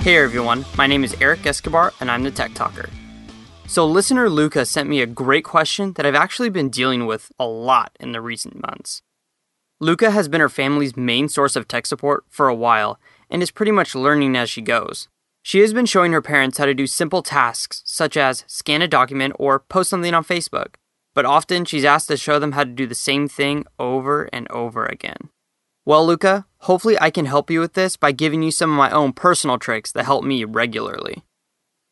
Hey everyone, my name is Eric Escobar and I'm the Tech Talker. So, listener Luca sent me a great question that I've actually been dealing with a lot in the recent months. Luca has been her family's main source of tech support for a while and is pretty much learning as she goes. She has been showing her parents how to do simple tasks such as scan a document or post something on Facebook, but often she's asked to show them how to do the same thing over and over again. Well, Luca, hopefully I can help you with this by giving you some of my own personal tricks that help me regularly.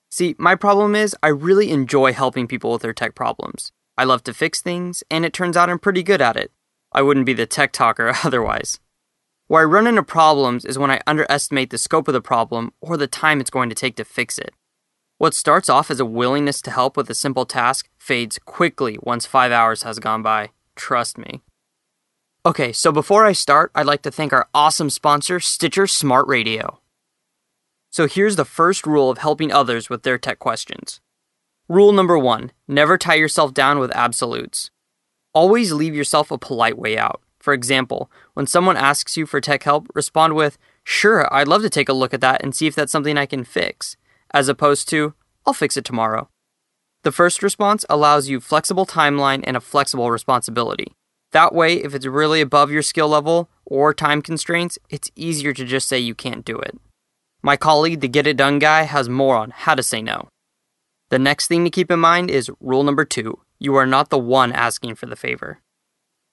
See, my problem is I really enjoy helping people with their tech problems. I love to fix things, and it turns out I'm pretty good at it. I wouldn't be the tech talker otherwise. Where I run into problems is when I underestimate the scope of the problem or the time it's going to take to fix it. What starts off as a willingness to help with a simple task fades quickly once five hours has gone by. Trust me. Okay, so before I start, I'd like to thank our awesome sponsor, Stitcher Smart Radio. So here's the first rule of helping others with their tech questions. Rule number one never tie yourself down with absolutes. Always leave yourself a polite way out. For example, when someone asks you for tech help, respond with, Sure, I'd love to take a look at that and see if that's something I can fix, as opposed to, I'll fix it tomorrow. The first response allows you flexible timeline and a flexible responsibility. That way, if it's really above your skill level or time constraints, it's easier to just say you can't do it. My colleague, the Get It Done guy, has more on how to say no. The next thing to keep in mind is rule number two you are not the one asking for the favor.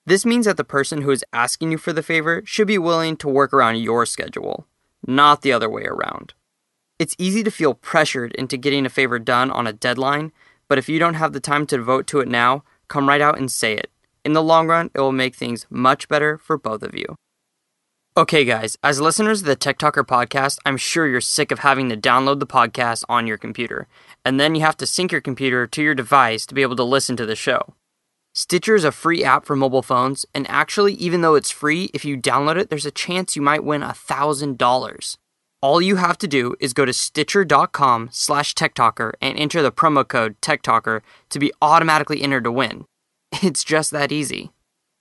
This means that the person who is asking you for the favor should be willing to work around your schedule, not the other way around. It's easy to feel pressured into getting a favor done on a deadline, but if you don't have the time to devote to it now, come right out and say it. In the long run, it will make things much better for both of you. Okay, guys, as listeners of the Tech Talker podcast, I'm sure you're sick of having to download the podcast on your computer, and then you have to sync your computer to your device to be able to listen to the show. Stitcher is a free app for mobile phones, and actually, even though it's free, if you download it, there's a chance you might win $1,000. All you have to do is go to stitcher.com slash techtalker and enter the promo code techtalker to be automatically entered to win. It's just that easy.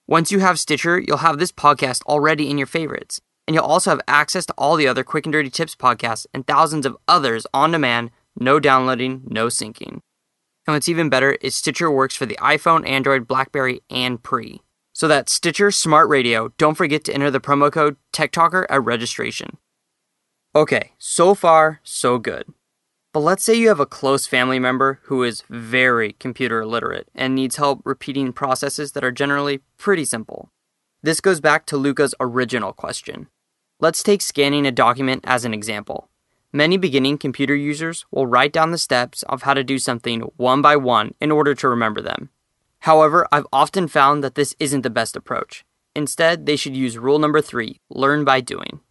Once you have Stitcher, you'll have this podcast already in your favorites, and you'll also have access to all the other Quick and Dirty Tips podcasts and thousands of others on demand, no downloading, no syncing. And what's even better is Stitcher works for the iPhone, Android, Blackberry, and Pre. So that's Stitcher Smart Radio. Don't forget to enter the promo code TechTalker at registration. Okay, so far, so good. But let's say you have a close family member who is very computer illiterate and needs help repeating processes that are generally pretty simple. This goes back to Luca's original question. Let's take scanning a document as an example. Many beginning computer users will write down the steps of how to do something one by one in order to remember them. However, I've often found that this isn't the best approach. Instead, they should use rule number three learn by doing.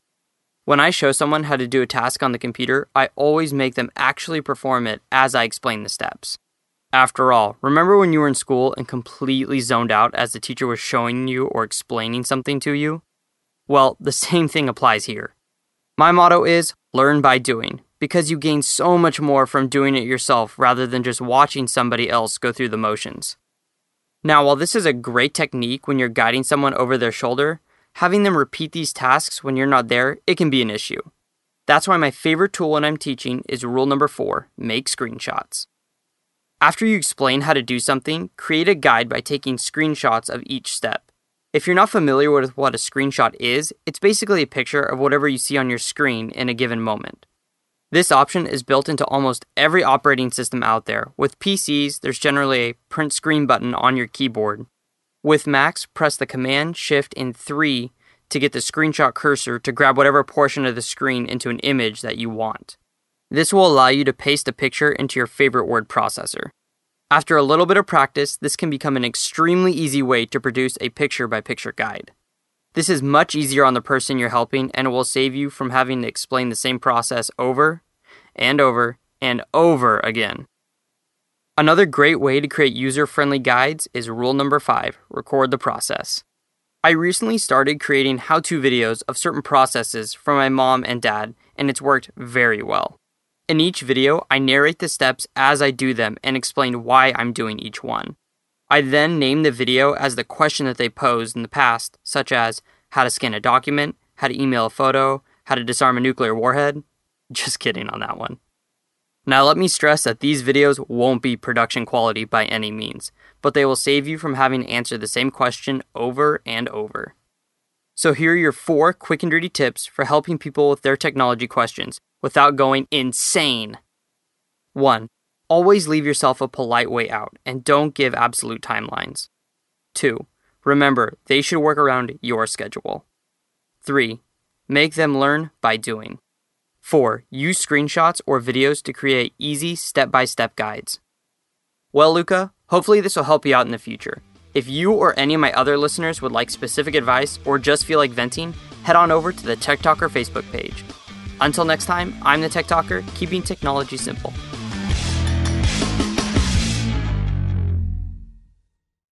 When I show someone how to do a task on the computer, I always make them actually perform it as I explain the steps. After all, remember when you were in school and completely zoned out as the teacher was showing you or explaining something to you? Well, the same thing applies here. My motto is learn by doing, because you gain so much more from doing it yourself rather than just watching somebody else go through the motions. Now, while this is a great technique when you're guiding someone over their shoulder, having them repeat these tasks when you're not there, it can be an issue. That's why my favorite tool when I'm teaching is rule number four make screenshots. After you explain how to do something, create a guide by taking screenshots of each step. If you're not familiar with what a screenshot is, it's basically a picture of whatever you see on your screen in a given moment. This option is built into almost every operating system out there. With PCs, there's generally a print screen button on your keyboard, with Macs, press the Command Shift and 3 to get the screenshot cursor to grab whatever portion of the screen into an image that you want. This will allow you to paste a picture into your favorite word processor. After a little bit of practice, this can become an extremely easy way to produce a picture by picture guide. This is much easier on the person you're helping and it will save you from having to explain the same process over and over and over again. Another great way to create user friendly guides is rule number five record the process. I recently started creating how to videos of certain processes for my mom and dad, and it's worked very well. In each video, I narrate the steps as I do them and explain why I'm doing each one. I then name the video as the question that they posed in the past, such as how to scan a document, how to email a photo, how to disarm a nuclear warhead. Just kidding on that one. Now, let me stress that these videos won't be production quality by any means, but they will save you from having to answer the same question over and over. So, here are your four quick and dirty tips for helping people with their technology questions without going insane. 1. Always leave yourself a polite way out and don't give absolute timelines. 2. Remember, they should work around your schedule. 3. Make them learn by doing. 4. Use screenshots or videos to create easy step by step guides. Well, Luca, hopefully this will help you out in the future. If you or any of my other listeners would like specific advice or just feel like venting, head on over to the Tech Talker Facebook page. Until next time, I'm the Tech Talker, keeping technology simple.